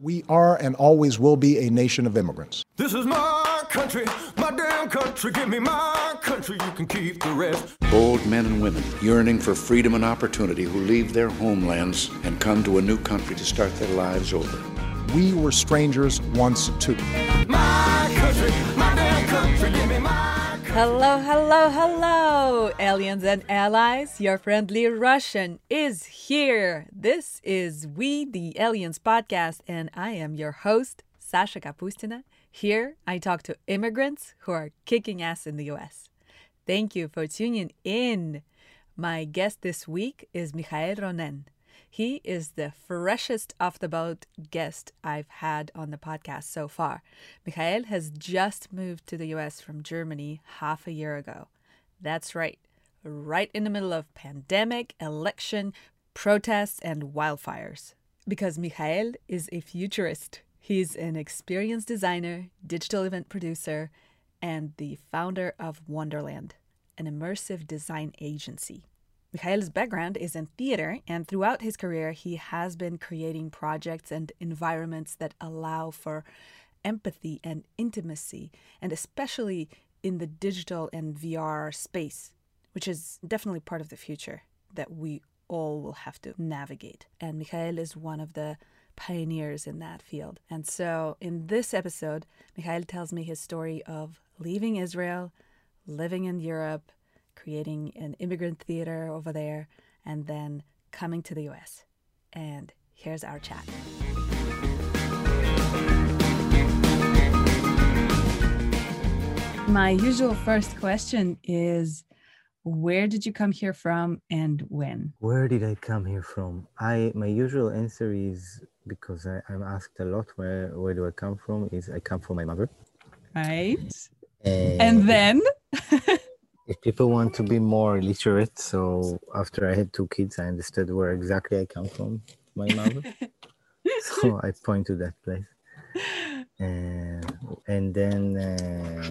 We are and always will be a nation of immigrants. This is my country, my damn country. Give me my country, you can keep the rest. Bold men and women yearning for freedom and opportunity who leave their homelands and come to a new country to start their lives over. We were strangers once too. My country, Hello, hello, hello, aliens and allies. Your friendly Russian is here. This is We the Aliens podcast, and I am your host, Sasha Kapustina. Here, I talk to immigrants who are kicking ass in the US. Thank you for tuning in. My guest this week is Mikhail Ronen. He is the freshest off the boat guest I've had on the podcast so far. Michael has just moved to the US from Germany half a year ago. That's right, right in the middle of pandemic, election, protests, and wildfires. Because Michael is a futurist. He's an experienced designer, digital event producer, and the founder of Wonderland, an immersive design agency. Michael's background is in theater, and throughout his career, he has been creating projects and environments that allow for empathy and intimacy, and especially in the digital and VR space, which is definitely part of the future that we all will have to navigate. And Michael is one of the pioneers in that field. And so in this episode, Michael tells me his story of leaving Israel, living in Europe, creating an immigrant theater over there, and then coming to the US. And here's our chat. My usual first question is where did you come here from and when? Where did I come here from? I my usual answer is because I, I'm asked a lot where where do I come from is I come from my mother. Right. Eh, and then if people want to be more literate, so after I had two kids, I understood where exactly I come from, my mother. so I point to that place. Uh, and then, uh,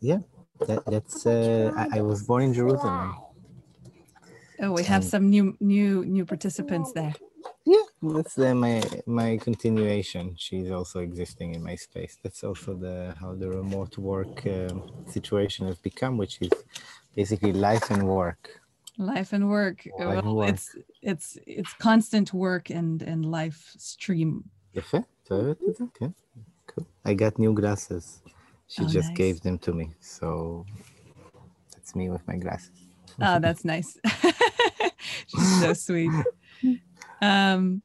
yeah, that, that's, uh, I, I was born in Jerusalem. oh, we have some new new new participants there yeah, that's uh, my my continuation. She's also existing in my space. That's also the how the remote work uh, situation has become, which is basically life and work. Life and work. Life well, and work. It's it's it's constant work and and life stream. Okay. Cool. I got new glasses. She oh, just nice. gave them to me, so that's me with my glasses. oh, that's nice. She's so sweet. Um,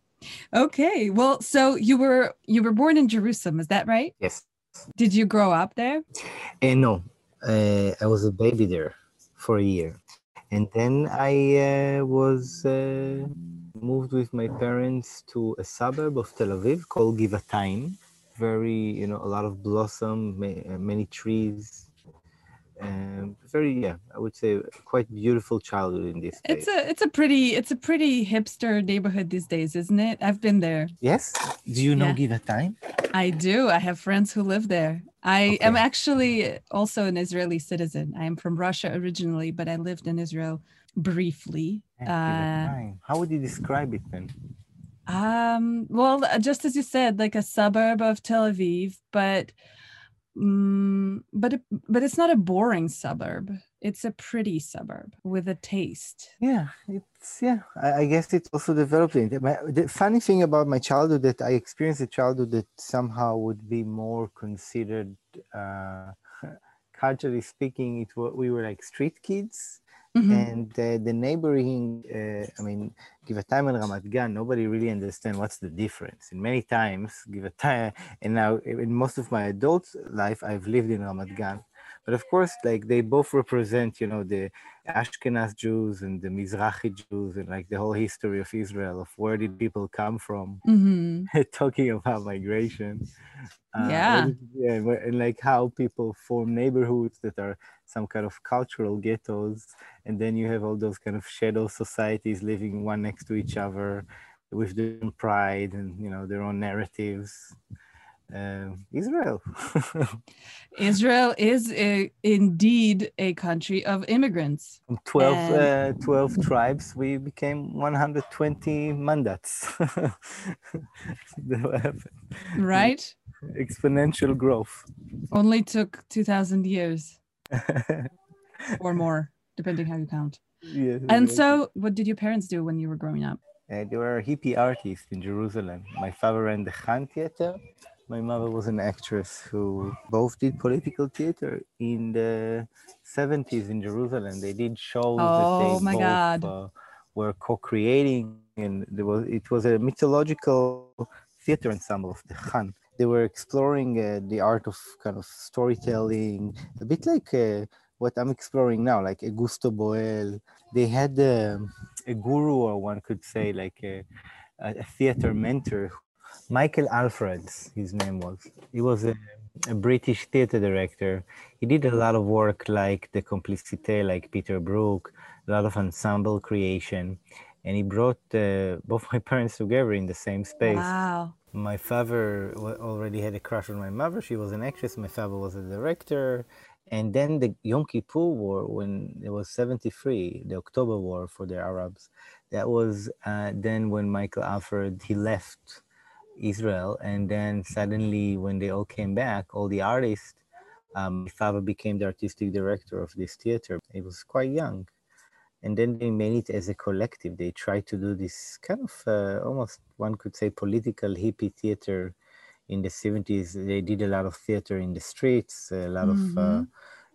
okay. Well, so you were you were born in Jerusalem, is that right? Yes. Did you grow up there? And no, uh, I was a baby there for a year. And then I uh, was uh, moved with my parents to a suburb of Tel Aviv called Givatayim. Very, you know, a lot of blossom, ma- uh, many trees. Um, very, yeah, I would say quite beautiful childhood in this It's place. a it's a pretty it's a pretty hipster neighborhood these days, isn't it? I've been there. Yes? Do you know Yeah. Givatayim? I do. I have friends who live there. I am actually also an Israeli citizen. I am from Russia originally, but I lived in Israel briefly. Yeah, Uh, How would you describe it then? Um, well, just as you said, like a suburb of Tel Aviv, but mm, but it, but it's not a boring suburb. It's a pretty suburb with a taste. Yeah, it's yeah. I, I guess it's also developing. My, the funny thing about my childhood that I experienced a childhood that somehow would be more considered, uh, culturally speaking, it we were like street kids, Mhm. and uh, the neighboring. Uh, I mean, Givatayim and Ramat Gan. Nobody really understand what's the difference. And many times, Givatayim, and now in most of my adult life, I've lived in Ramat Gan. But of course, like they both represent, you know, the Ashkenaz Jews and the Mizrahi Jews and like the whole history of Israel of where did people come from, Mhm. talking about migration. Uh, Yeah. yeah, and, and like how people form neighborhoods that are some kind of cultural ghettos, and then you have all those kind of shadow societies living one next to each other with their own pride and you know their own narratives. Uh, Israel. Israel is a, indeed a country of immigrants. From 12, And- uh, 12 tribes, we became 120 mandats. That what happened. Right? Exponential growth. Only took 2,000 years or more, depending how you count. Yes, And exactly. so, what did your parents do when you were growing up? Uh, they were hippie artists in Jerusalem. My father ran the Khan Theater. My mother was an actress who both did political theater in the 70s in Jerusalem. They did shows Oh, that they my both God. Uh, were co-creating, and there was it was a mythological theater ensemble of the Khan. They were exploring uh, the art of kind of storytelling, a bit like uh, what I'm exploring now, like Augusto Boal. They had um, a guru, or one could say, like a, a a theater mentor. Michael Alfreds, his name was. He was a, a British theater director. He did a lot of work like The Complicité, like Peter Brook, a lot of ensemble creation. And he brought uh, both my parents together in the same space. Wow. My father already had a crush on my mother. She was an actress. My father was a director. And then the Yom Kippur War, when it was 73, the October War for the Arabs, that was uh, then when Michael Alfred, he left Israel. And then suddenly when they all came back, all the artists, um, father became the artistic director of this theater. He was quite young. And then they made it as a collective. They tried to do this kind of uh, almost, one could say, political hippie theater in the 70s. They did a lot of theater in the streets, a lot of, uh,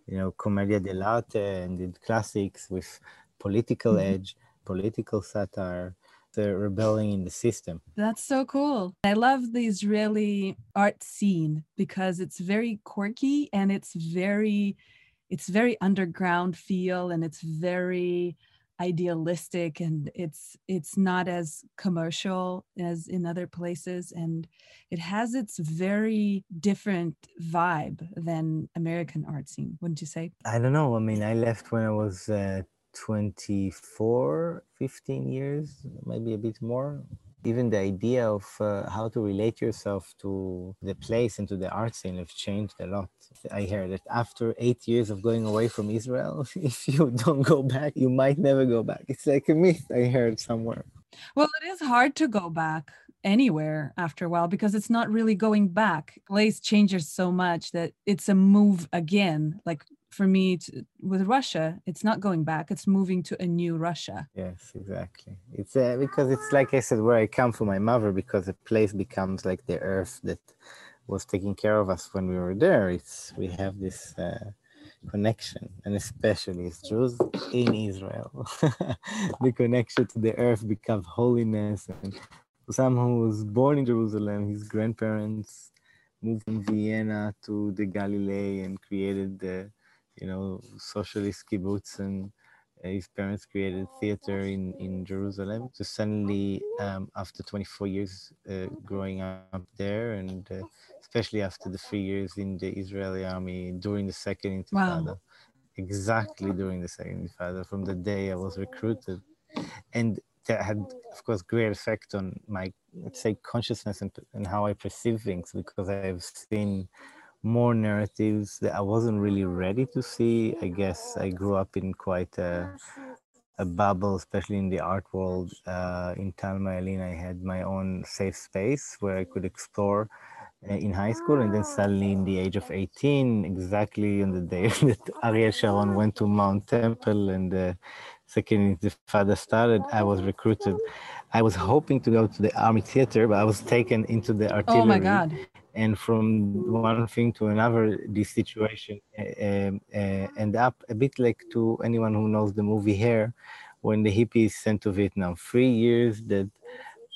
you know, commedia dell'arte and did classics with political edge, political satire, the rebelling in the system. That's so cool. I love the Israeli art scene because it's very quirky and it's very it's very underground feel and it's very idealistic and it's it's not as commercial as in other places and it has its very different vibe than American art scene, wouldn't you say? I don't know. I mean, I left when I was uh, 24, 15 years, maybe a bit more. Even the idea of uh, how to relate yourself to the place and to the art scene have changed a lot. I hear that after eight years of going away from Israel, if you don't go back, you might never go back. It's like a myth I heard somewhere. Well, it is hard to go back anywhere after a while because it's not really going back. Place changes so much that it's a move again. Like for me to, with Russia, it's not going back, it's moving to a new Russia. Yes, exactly. It's uh, because it's like I said, where I come from, my mother, because the place becomes like the earth that was taking care of us when we were there. It's we have this uh, connection, and especially as Jews in Israel, the connection to the earth becomes holiness. And someone who was born in Jerusalem, his grandparents moved from Vienna to the Galilee and created the, you know, socialist kibbutz and uh, his parents created theater in, in Jerusalem. So suddenly, um, after 24 years uh, growing up there, and uh, especially after the three years in the Israeli army during the second Wow. intifada, exactly during the second intifada, from the day I was recruited, and that had, of course, great effect on my, let's say, consciousness and, and how I perceive things because I've seen more narratives that I wasn't really ready to see. I guess I grew up in quite a, a bubble, especially in the art world. Uh, in Thelma Yellin, I had my own safe space where I could explore uh, in high school. And then suddenly, in the age of 18, exactly on the day that Ariel Sharon went to Mount Temple and the second intifada started, I was recruited. I was hoping to go to the army theater, but I was taken into the artillery Oh my God. And from one thing to another, this situation uh, um, uh, end up a bit like to anyone who knows the movie Hair, when the hippies sent to Vietnam. Three years that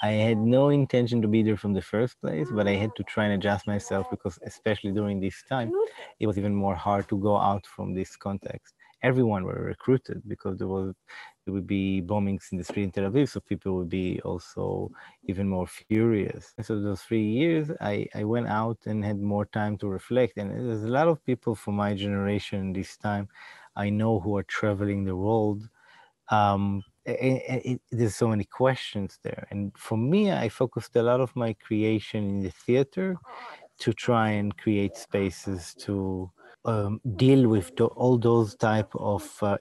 I had no intention to be there from the first place, but I had to try and adjust myself because, especially during this time, it was even more hard to go out from this context. Everyone were recruited because there was there would be bombings in the street in Tel Aviv, so people would be also even more furious. So those three years, I, I went out and had more time to reflect. And there's a lot of people from my generation this time I know who are traveling the world. Um, a- a- it, there's so many questions there. And for me, I focused a lot of my creation in the theater to try and create spaces to um, deal with all those type of uh,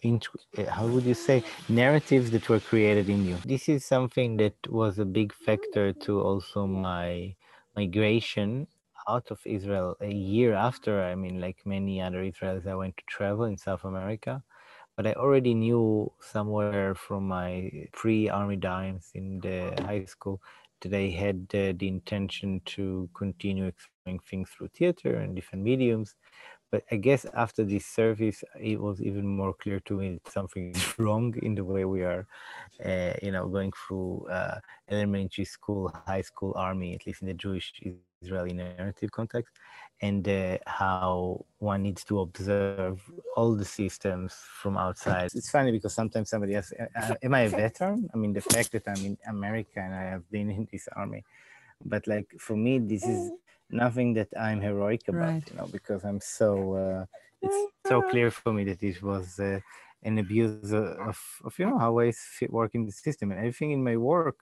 uh, how would you say narratives that were created in you. This is something that was a big factor to also my migration out of israel a year after i mean like many other israelis i went to travel in south america. But i already knew somewhere from my pre-army times in the high school that i had uh, the intention to continue exploring things through theater and different mediums but I guess after this service, it was even more clear to me that something is wrong in the way we are, uh, you know, going through uh, elementary school, high school, army, at least in the Jewish Israeli narrative context, and uh, how one needs to observe all the systems from outside. It's funny because sometimes somebody asks, "Am I a veteran?" I mean, the fact that I'm in America and I have been in this army, but like for me, this is nothing that I'm heroic about, right. you know, because I'm so uh, it's so clear for me that it was uh, an abuse of, of you know how I work in the system and everything in my work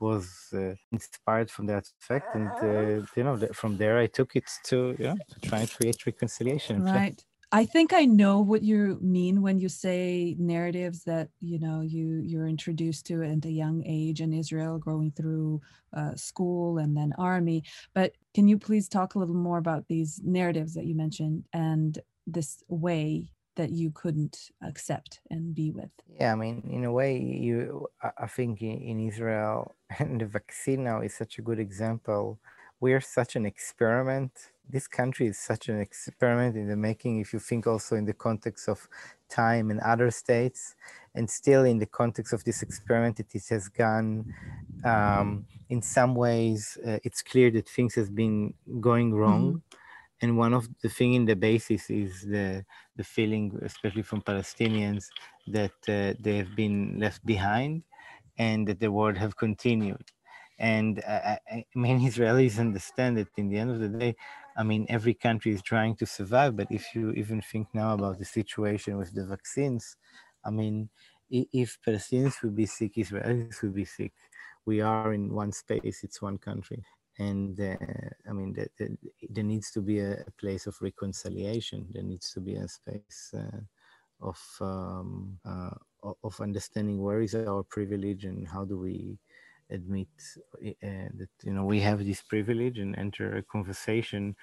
was uh, inspired from that fact and uh, you know from there I took it to you know to try and create reconciliation. Right. I think I know what you mean when you say narratives that you know you you're introduced to at a young age in Israel, growing through uh, school and then army. But can you please talk a little more about these narratives that you mentioned and this way that you couldn't accept and be with? Yeah, I mean, in a way, you I think in Israel and the vaccine now is such a good example. We are such an experiment this country is such an experiment in the making if you think also in the context of time and other states and still in the context of this experiment it has gone um, in some ways uh, it's clear that things has been going wrong mm-hmm. and one of the thing in the basis is the the feeling especially from palestinians that uh, they have been left behind and that the war have continued and uh, many Israelis understand that in the end of the day, I mean, every country is trying to survive. But if you even think now about the situation with the vaccines, I mean, if Palestinians will be sick, Israelis will be sick. We are in one space, it's one country. And uh, I mean, the, the, there needs to be a, place of reconciliation. There needs to be a space uh, of um, uh, of understanding where is our privilege and how do we admit uh, that you know we have this privilege and enter a conversation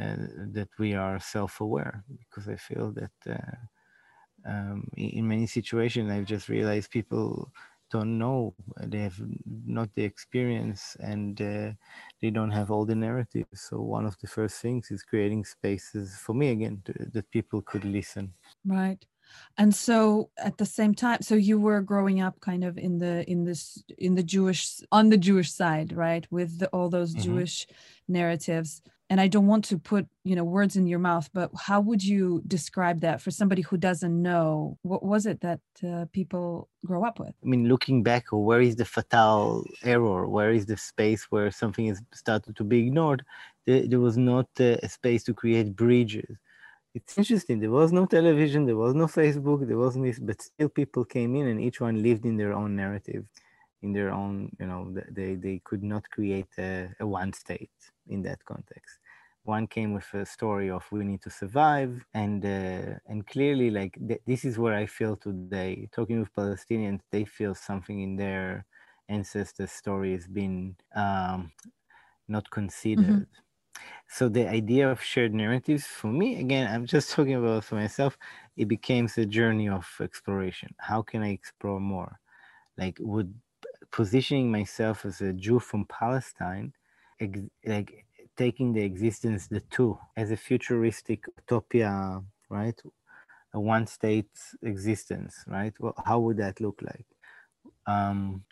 uh, that we are self-aware because I feel that uh, um, in many situations I've just realized people don't know. They have not the experience and uh, they don't have all the narratives so one of the first things is creating spaces for me again to, that people could listen. Right and so at the same time so you were growing up kind of in the in this in the jewish on the jewish side right with the, all those mm-hmm. jewish narratives. And i don't want to put you know words in your mouth but how would you describe that for somebody who doesn't know? What was it that uh, people grow up with? I mean looking back where is the fatal error? Where is the space where something is started to be ignored? There, there was not uh, a space to create bridges it's interesting. There was no television, there was no Facebook, there wasn't this, but still people came in and each one lived in their own narrative, in their own, you know, they, they could not create a, a one state in that context. One came with a story of we need to survive, and uh, and clearly, like th- this is where I feel today. Talking with Palestinians, they feel something in their ancestors' story has been um, not considered. Mm-hmm so the idea of shared narratives for me again i'm just talking about for myself it became a journey of exploration. How can i explore more? Like would positioning myself as a jew from palestine ex- like taking the existence the two as a futuristic utopia right? A one state existence right? Well, how would that look like? Um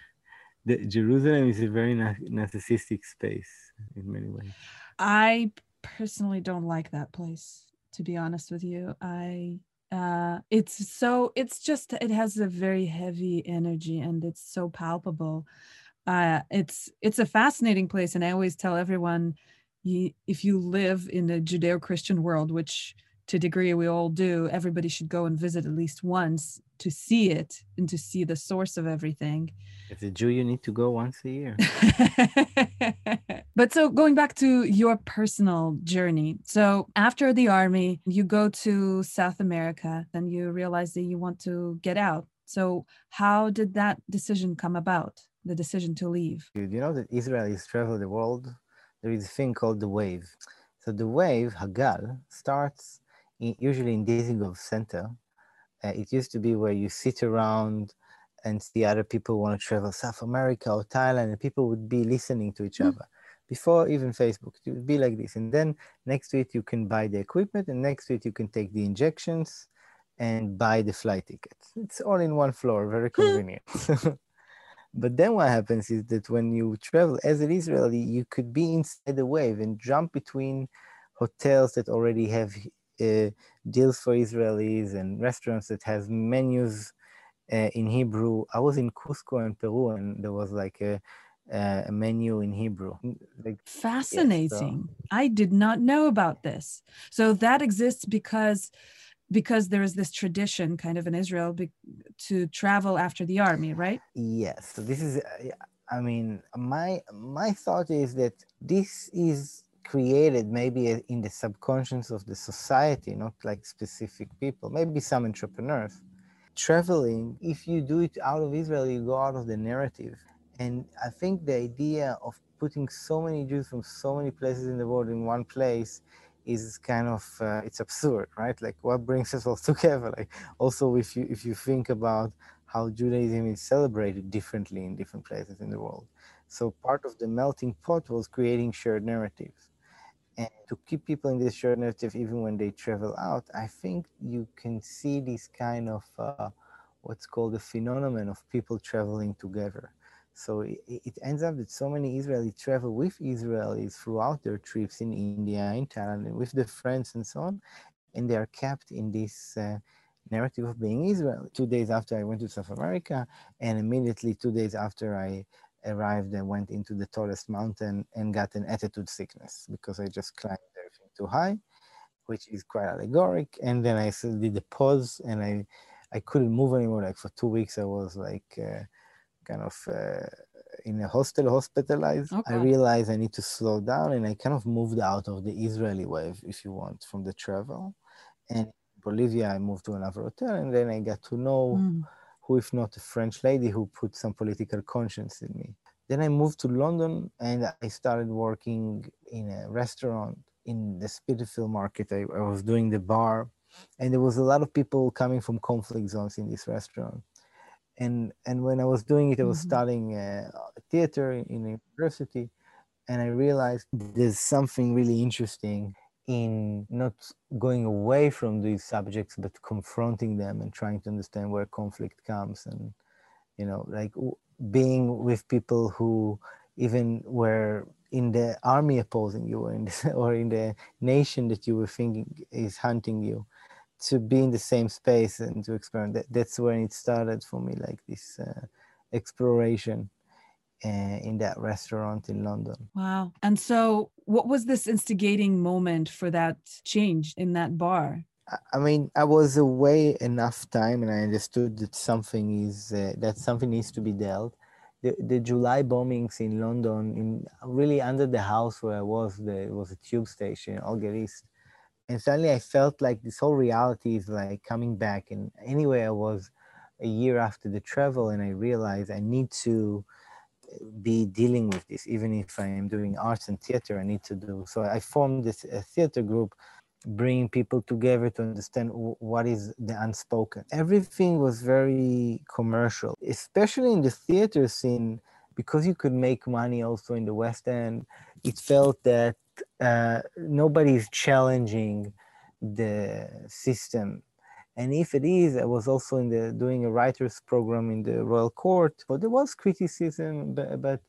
the, jerusalem is a very narcissistic space in many ways I personally don't like that place, to be honest with you. I uh it's so it's just it has a very heavy energy and it's so palpable uh it's it's a fascinating place and i always tell everyone you, if you live in a judeo-christian world which to degree we all do everybody should go and visit at least once to see it and to see the source of everything if a jew you need to go once a year But so going back to your personal journey. So after the army, you go to South America, then you realize that you want to get out. So how did that decision come about? The decision to leave? You know that Israelis travel the world. There is a thing called the wave. So the wave, Hagal, starts in, usually in Dizengoff Center. Uh, it used to be where you sit around and see other people want to travel South America or Thailand, and people would be listening to each mm. other before even Facebook. It would be like this. And then next to it, you can buy the equipment, and next to it, you can take the injections and buy the flight tickets. It's all in one floor, very convenient. but then what happens is that when you travel as an Israeli, you could be inside the wave and jump between hotels that already have Uh, deals for Israelis and restaurants that has menus uh, in Hebrew. I was in Cusco in Peru, and there was like a, a menu in Hebrew. Mm, like, Fascinating. so. I did not know about this. So that exists because because there is this tradition kind of in Israel be, to travel after the army, right? Yes. So this is uh, I mean, my my thought is that this is created maybe in the subconscious of the society, not like specific people, maybe some entrepreneurs traveling, if you do it out of Israel, you go out of the narrative. And I think the idea of putting so many Jews from so many places in the world in one place is kind of uh, it's absurd, right? Like what brings us all together? Like also if you if you think about how Judaism is celebrated differently in different places in the world. So part of the melting pot was creating shared narratives. And to keep people in this shared narrative, even when they travel out, I think you can see this kind of uh, what's called the phenomenon of people traveling together. So it, it, ends up that so many Israelis travel with Israelis throughout their trips in India, in Thailand, with their friends and so on, and they are kept in this uh, narrative of being Israel. Two days after I went to South America, and immediately two days after I arrived and went into the tallest mountain and got an altitude sickness because I just climbed everything too high, which is quite allegoric. And then I did a pause and I, I couldn't move anymore. Like for two weeks, I was like uh, kind of uh, in a hostel, hospitalized. Okay. I realized I need to slow down and I kind of moved out of the Israeli wave, if you want, from the travel. And Bolivia, I moved to another hotel and then I got to know. Mm who, if not a French lady, who put some political conscience in me. Then I moved to London and I started working in a restaurant in the Spitalfields market. I, I was doing the bar, and there was a lot of people coming from conflict zones in this restaurant. And and when I was doing it, I was mm-hmm. studying uh, theater in a university, and I realized there's something really interesting in not going away from these subjects but confronting them and trying to understand where conflict comes and you know like being with people who even were in the army opposing you or in the, or in the nation that you were thinking is hunting you to be in the same space and to experiment that, that's when it started for me like this uh, exploration uh, in that restaurant in London. Wow. And so, what was this instigating moment for that change in that bar? I mean, I was away enough time, and I understood that something is uh, that something needs to be dealt. The, the July bombings in London, in really under the house where I was, there was a tube station, Aldgate East, and suddenly I felt like this whole reality is like coming back. And anyway, I was a year after the travel, and I realized I need to be dealing with this, even if I am doing arts and theater, I need to do. So I formed this theater group, bringing people together to understand what is the unspoken. Everything was very commercial, especially in the theater scene, because you could make money also in the West End. It felt that uh, nobody is challenging the system and if it is, I was also in the doing a writers program in the Royal Court. But there was criticism, but, but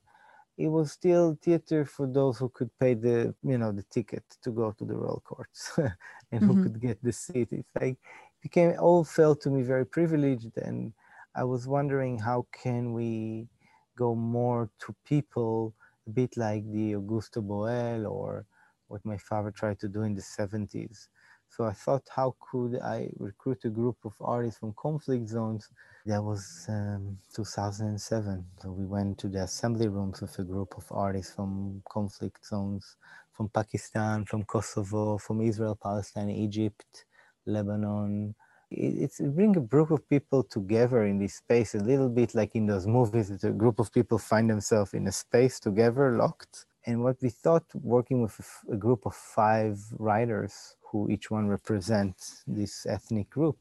it was still theater for those who could pay the you know the ticket to go to the Royal Courts and mm-hmm. who could get the seat. It's like it became all felt to me very privileged, and I was wondering how can we go more to people a bit like the Augusto Boal or what my father tried to do in the 70s So I thought, how could I recruit a group of artists from conflict zones? That was um, 2007. So we went to the assembly rooms with a group of artists from conflict zones, from Pakistan, from Kosovo, from Israel, Palestine, Egypt, Lebanon. It's bring a group of people together in this space, a little bit like in those movies that a group of people find themselves in a space together, locked. And what we thought, working with a group of five writers who each one represents this ethnic group,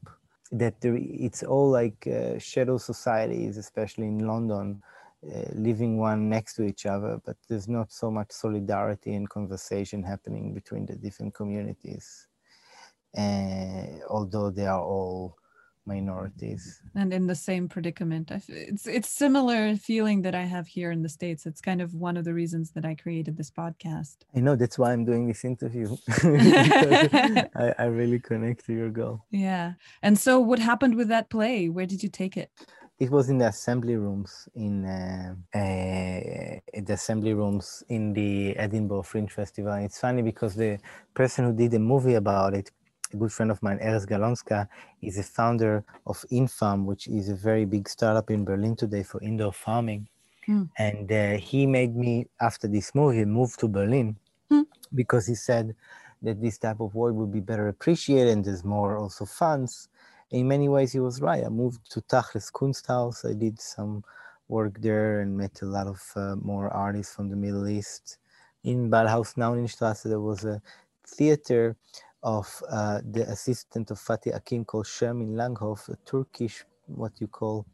that there, it's all like uh, shadow societies, especially in London, uh, living one next to each other, but there's not so much solidarity and conversation happening between the different communities. Uh, although they are all minorities. And in the same predicament it's it's similar feeling that i have here in the states. It's kind of one of the reasons that i created this podcast. I know that's why i'm doing this interview. I, I really connect to your goal. Yeah. And so what happened with that play? Where did you take it? It was in the assembly rooms in uh, uh, the assembly rooms in the Edinburgh Fringe Festival. And it's funny because the person who did the movie about it a good friend of mine, Erez Galonska, is a founder of Infarm, which is a very big startup in Berlin today for indoor farming. Mm. And uh, he made me, after this movie, move to Berlin mm. because he said that this type of work would be better appreciated and there's more also funds. In many ways, he was right. I moved to Tacheles Kunsthaus. I did some work there and met a lot of uh, more artists from the Middle East. In Ballhaus Naunynstrasse, there was a theater of uh, the assistant of Fatih Akin called Shermin Langhoff, a Turkish, what you call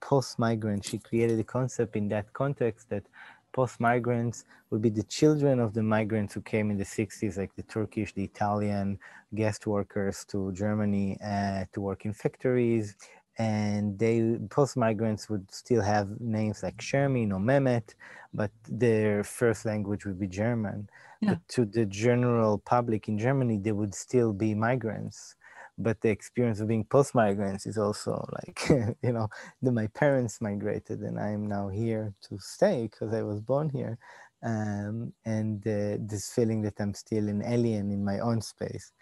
post-migrant. She created a concept in that context that post-migrants would be the children of the migrants who came in the 60s, like the Turkish, the Italian guest workers to Germany uh, to work in factories. And they post-migrants would still have names like Shermin or Mehmet, but their first language would be German. But to the general public in Germany, they would still be migrants. But the experience of being post migrants is also like, you know, the, my parents migrated and I am now here to stay because I was born here. Um, and uh, this feeling that I'm still an alien in my own space.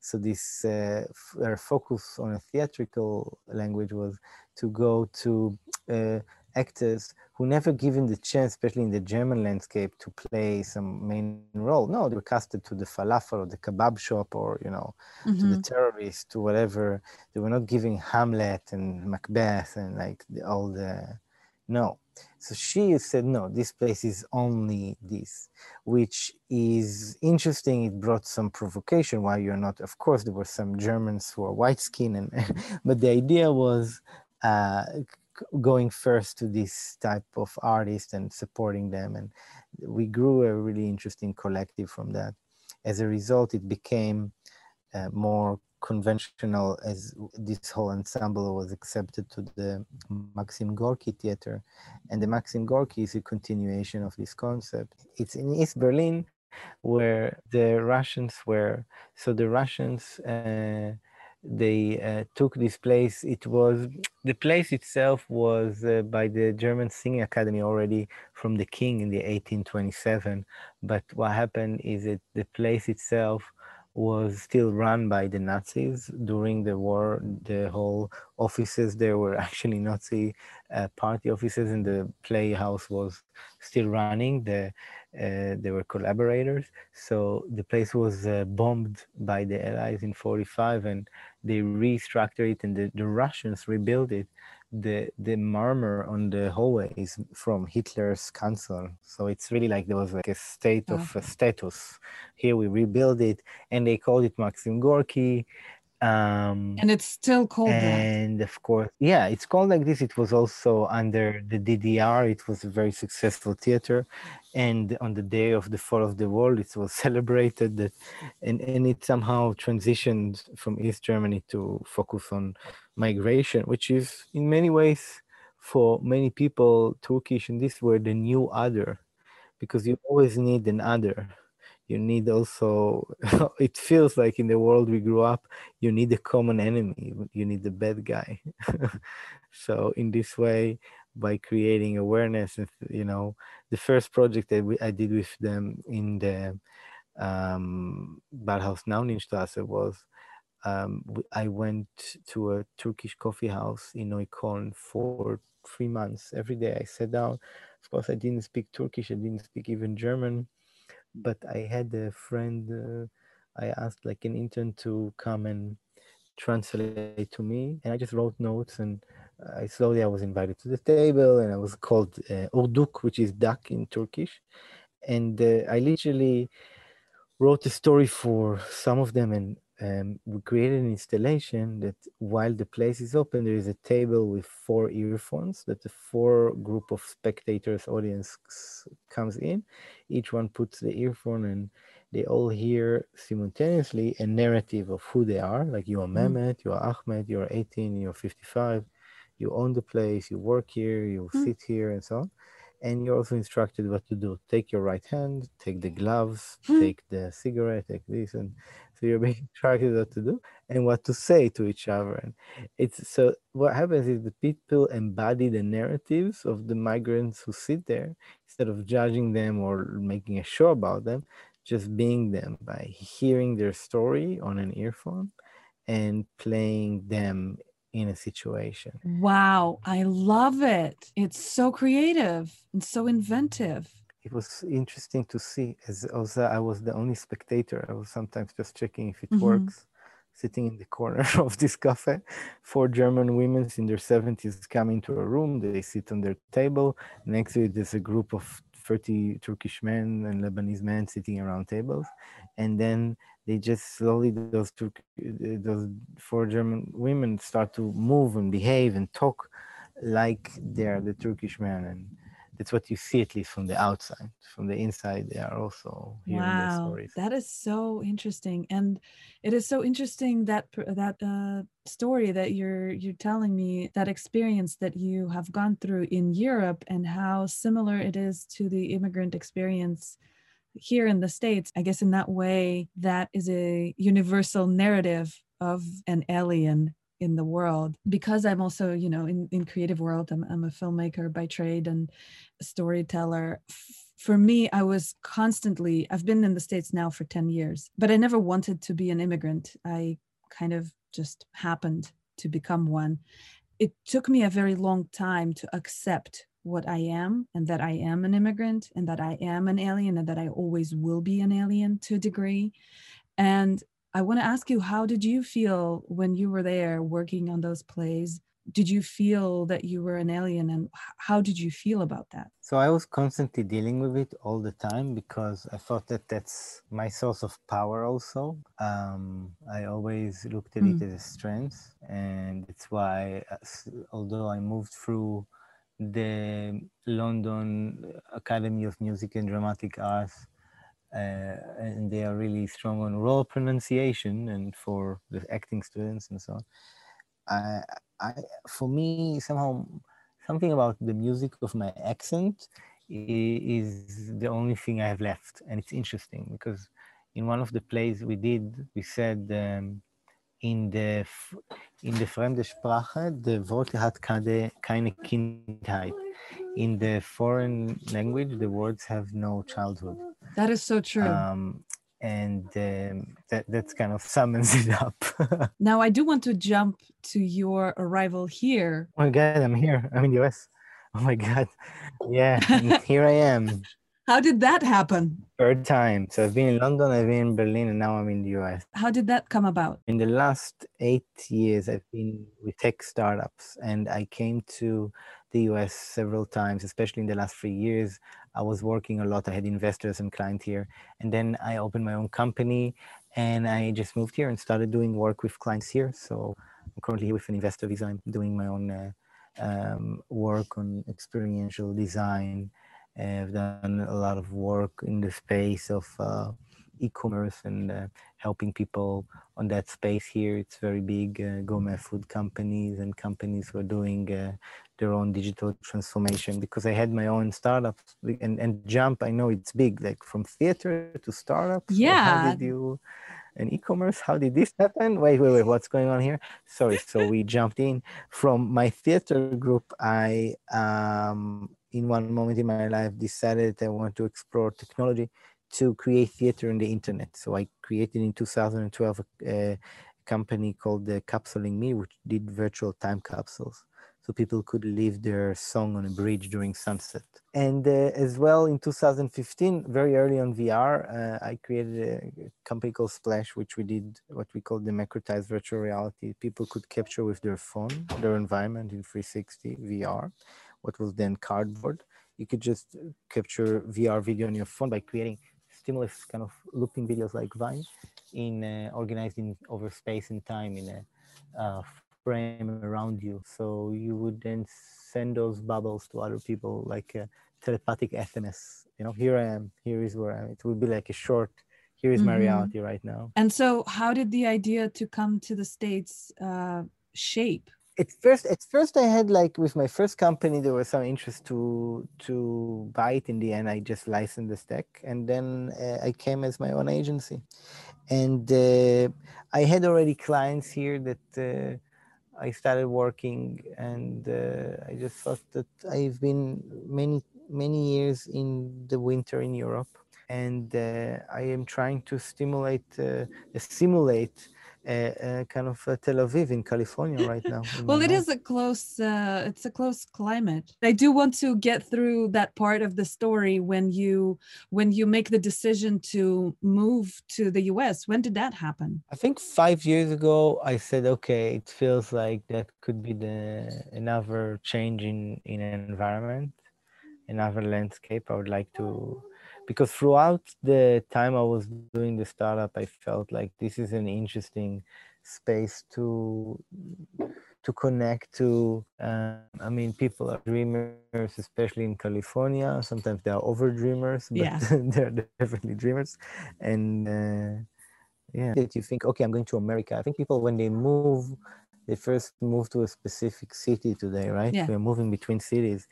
So this uh, f- focus on a theatrical language was to go to uh, actors who never given the chance, especially in the German landscape, to play some main role. No, they were casted to the falafel or the kebab shop or, you know, mm-hmm. to the mm-hmm. terrorist, to whatever. They were not giving Hamlet and Macbeth and like the, all the, no. So she said, no, this place is only this, which is interesting. It brought some provocation. Why you're not, of course, there were some Germans who are white skin, and but the idea was uh, going first to this type of artist and supporting them and we grew a really interesting collective from that as a result it became uh, more conventional as this whole ensemble was accepted to the Maxim Gorky Theater. And the Maxim Gorky is a continuation of this concept. It's in East Berlin where the Russians were, so the Russians uh, they uh, took this place. It was the place itself was uh, by the German Singing Academy already from the king in the 1827. But what happened is that the place itself was still run by the Nazis during the war. The whole offices there were actually Nazi uh, party offices, and the playhouse was still running. The uh, they were collaborators. So the place was uh, bombed by the Allies in 45 and they restructured it and the, the Russians rebuilt it. The, the marmor on the hallway is from Hitler's council. So it's really like there was like a state oh. of uh, status. Here we rebuild it and they called it Maxim Gorky um and it's still called and that. of course yeah it's called like this. It was also under the ddr it was a very successful theater. And on the day of the fall of the wall it was celebrated that and, and it somehow transitioned from east germany to focus on migration which is in many ways for many people turkish and this were the new other because you always need an other you need also it feels like in the world we grew up you need a common enemy you need the bad guy so in this way by creating awareness you know the first project that we, i did with them in the um, Ballhaus Naunynstrasse was, um, I went to a Turkish coffee house in Oikon for three months. Every day I sat down. Of course, I didn't speak Turkish. I didn't speak even German, but I had a friend. Uh, I asked like an intern to come and translate to me, and I just wrote notes. And I slowly I was invited to the table, and I was called uh, Ördek, which is duck in Turkish. And uh, I literally wrote a story for some of them and um, we created an installation that while the place is open, there is a table with four earphones that the four group of spectators, audience comes in. Each one puts the earphone and they all hear simultaneously a narrative of who they are. Like you are mm. Mehmet, you are Ahmed, you are 18, you're 55, you own the place, you work here, you mm. sit here, and so on and you're also instructed what to do. Take your right hand, take the gloves, hmm. take the cigarette, take this, and so you're being instructed what to do and what to say to each other. And it's so what happens is the people embody the narratives of the migrants who sit there instead of judging them or making a show about them, just being them by hearing their story on an earphone and playing them in a situation. Wow, I love it. It's so creative and so inventive. It was interesting to see as also I was the only spectator. I was sometimes just checking if it mm-hmm. works, sitting in the corner of this cafe. Four German women in their 70s come into a room, they sit on their table. Next to it, there's a group of 30 Turkish men and Lebanese men sitting around tables. And then they just slowly those two those four German women start to move and behave and talk like they're the Turkish men and that's what you see at least from the outside. From the inside they are also hearing wow, stories. that is so interesting and it is so interesting that that uh, story that you're you're telling me that experience that you have gone through in Europe and how similar it is to the immigrant experience here in the States, I guess in that way, that is a universal narrative of an alien in the world because i'm also you know in, in creative world I'm, I'm a filmmaker by trade and a storyteller. For me i was constantly i've been in the states now for 10 years but i never wanted to be an immigrant. I kind of just happened to become one. It took me a very long time to accept what I am and that I am an immigrant and that I am an alien and that I always will be an alien to a degree. And I want to ask you, how did you feel when you were there working on those plays? Did you feel that you were an alien and how did you feel about that? So I was constantly dealing with it all the time because I thought that that's my source of power also. Um, I always looked at mm. it as a strength and it's why, although I moved through the London Academy of Music and Dramatic Arts, uh, and they are really strong on raw pronunciation and for the acting students and so on. I, I, for me, somehow, something about the music of my accent is the only thing I have left, and it's interesting because in one of the plays we did, we said. Um, in der, in der fremde Sprache, the Wort hat keine, keine Kindheit. In the foreign language, the words have no childhood. That is so true. Um, and um, that that's kind of summons it up. now, I do want to jump to your arrival here. Oh my God, I'm here. I'm in the US. Oh my God. Yeah, here I am. How did that happen? Third time. So I've been in London, I've been in Berlin, and now I'm in the US. How did that come about? In the last eight years, I've been with tech startups, and I came to the US several times, especially in the last three years. I was working a lot. I had investors and clients here. And then I opened my own company and I just moved here and started doing work with clients here. So I'm currently here with an investor visa. I'm doing my own uh, um, work on experiential design I've done a lot of work in the space of uh, e-commerce and uh, helping people on that space here. It's very big. Uh, gourmet food companies and companies who are doing uh, their own digital transformation. Because I had my own startups and and jump. I know it's big, like from theater to startups. Yeah. How did you? And e-commerce, how did this happen? Wait, wait, wait, what's going on here? Sorry, so we jumped in from my theater group. I um, in one moment in my life decided I want to explore technology to create theater on the internet. So I created in 2012 a, a company called the Capsuling Me, which did virtual time capsules so people could leave their song on a bridge during sunset. And uh, as well in 2015, very early on VR, uh, I created a company called Splash, which we did what we call democratized virtual reality. People could capture with their phone their environment in 360 VR, what was then cardboard. You could just capture VR video on your phone by creating stimulus kind of looping videos like Vine in uh, organized in over space and time in a uh, frame around you. So you would then send those bubbles to other people like a telepathic SMS. You know, here I am, here is where I am. It would be like a short, here is my mm-hmm. reality right now. And so, how did the idea to come to the States uh, shape? At first, at first, I had like with my first company, there was some interest to to buy it. In the end, I just licensed the stack, and then uh, I came as my own agency, and uh, I had already clients here that uh, I started working, and uh, I just thought that I've been many many years in the winter in Europe, and uh, I am trying to stimulate, uh, simulate uh, kind of Tel Aviv in California right now. well, it is a close, uh, it's a close climate. I do want to get through that part of the story when you when you make the decision to move to the U.S. When did that happen? I think five years ago. I said, okay, it feels like that could be the another change in in an environment, another landscape. I would like to because throughout the time I was doing the startup, I felt like this is an interesting space to to connect to. Uh, I mean, people are dreamers, especially in California. Sometimes they are over dreamers, but yeah. they're definitely dreamers. And uh, yeah, that you think, okay, I'm going to America. I think people when they move, they first move to a specific city today, right? Yeah. We're moving between cities,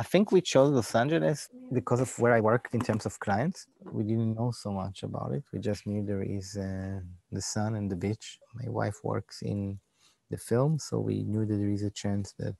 I think we chose Los Angeles because of where I worked in terms of clients. We didn't know so much about it. We just knew there is uh, the sun and the beach. My wife works in the film, so we knew that there is a chance that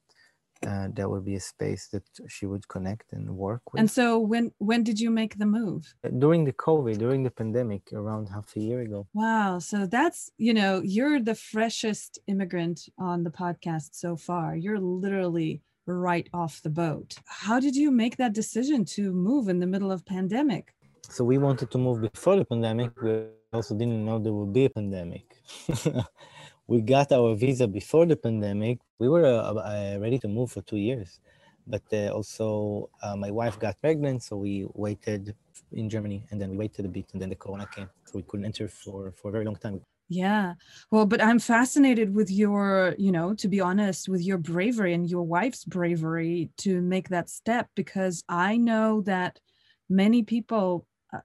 uh, there would be a space that she would connect and work with. And so, when when did you make the move? During the COVID, during the pandemic, around half a year ago. Wow! So that's you know you're the freshest immigrant on the podcast so far. You're literally right off the boat. How did you make that decision to move in the middle of pandemic? So we wanted to move before the pandemic. We also didn't know there would be a pandemic. we got our visa before the pandemic. We were uh, uh, ready to move for two years, but uh, also uh, my wife got pregnant, so we waited in Germany, and then we waited a bit, and then the corona came, so we couldn't enter for for a very long time. Yeah. Well, but I'm fascinated with your, you know, to be honest, with your bravery and your wife's bravery to make that step because I know that many people, uh,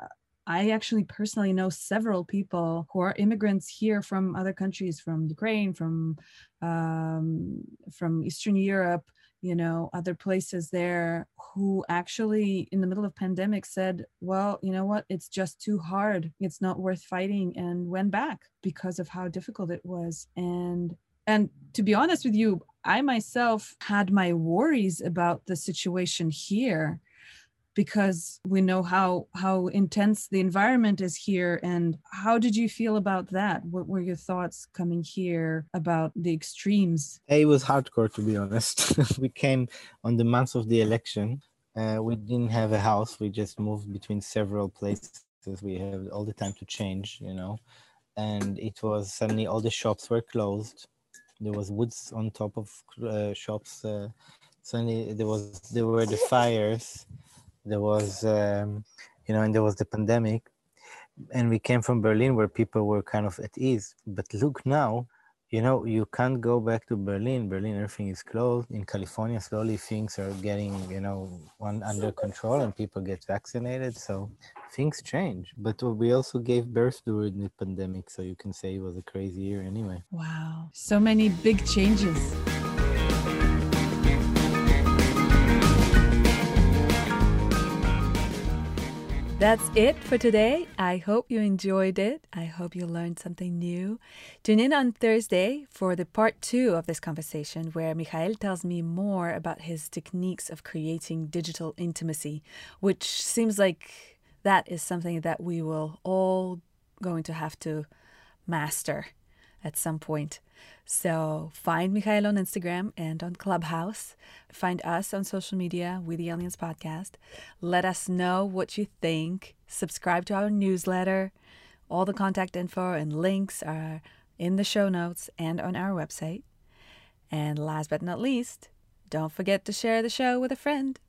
I actually personally know several people who are immigrants here from other countries, from Ukraine, from um, from Eastern Europe, you know other places there who actually in the middle of pandemic said well you know what? It's just too hard. It's not worth fighting and went back because of how difficult it was. And and to be honest with you i myself had my worries about the situation here because we know how how intense the environment is here. And how did you feel about that? What were your thoughts coming here about the extremes? It was hardcore to be honest. We came on the month of the election. Uh, we didn't have a house. We just moved between several places. We have all the time to change you know. And it was suddenly all the shops were closed. There was woods on top of uh, shops. Uh, suddenly there was there were the fires there was um, you know and there was the pandemic and we came from berlin where people were kind of at ease. But look now you know you can't go back to berlin. Berlin everything is closed. In california slowly things are getting you know one under control and people get vaccinated. So things change. But we also gave birth during the pandemic so you can say it was a crazy year anyway. Wow. So many big changes That's it for today. I hope you enjoyed it. I hope you learned something new. Tune in on Thursday for the part two of this conversation, where Michael tells me more about his techniques of creating digital intimacy, which seems like that is something that we will all going to have to master at some point. So find Mikhail on Instagram and on Clubhouse. Find us on social media with the Aliens Podcast. Let us know what you think. Subscribe to our newsletter. All the contact info and links are in the show notes and on our website. And last but not least, don't forget to share the show with a friend.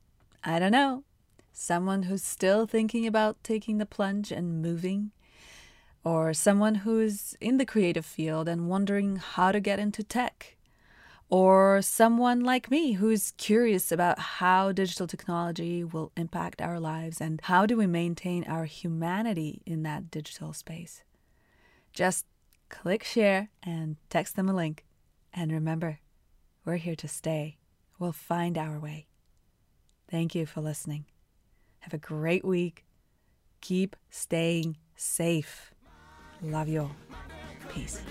I don't know, someone who's still thinking about taking the plunge and moving or someone who's in the creative field and wondering how to get into tech, or someone like me who's curious about how digital technology will impact our lives and how do we maintain our humanity in that digital space. Just click share and text them a link. And remember, we're here to stay. We'll find our way. Thank you for listening. Have a great week. Keep staying safe. Love you. Peace.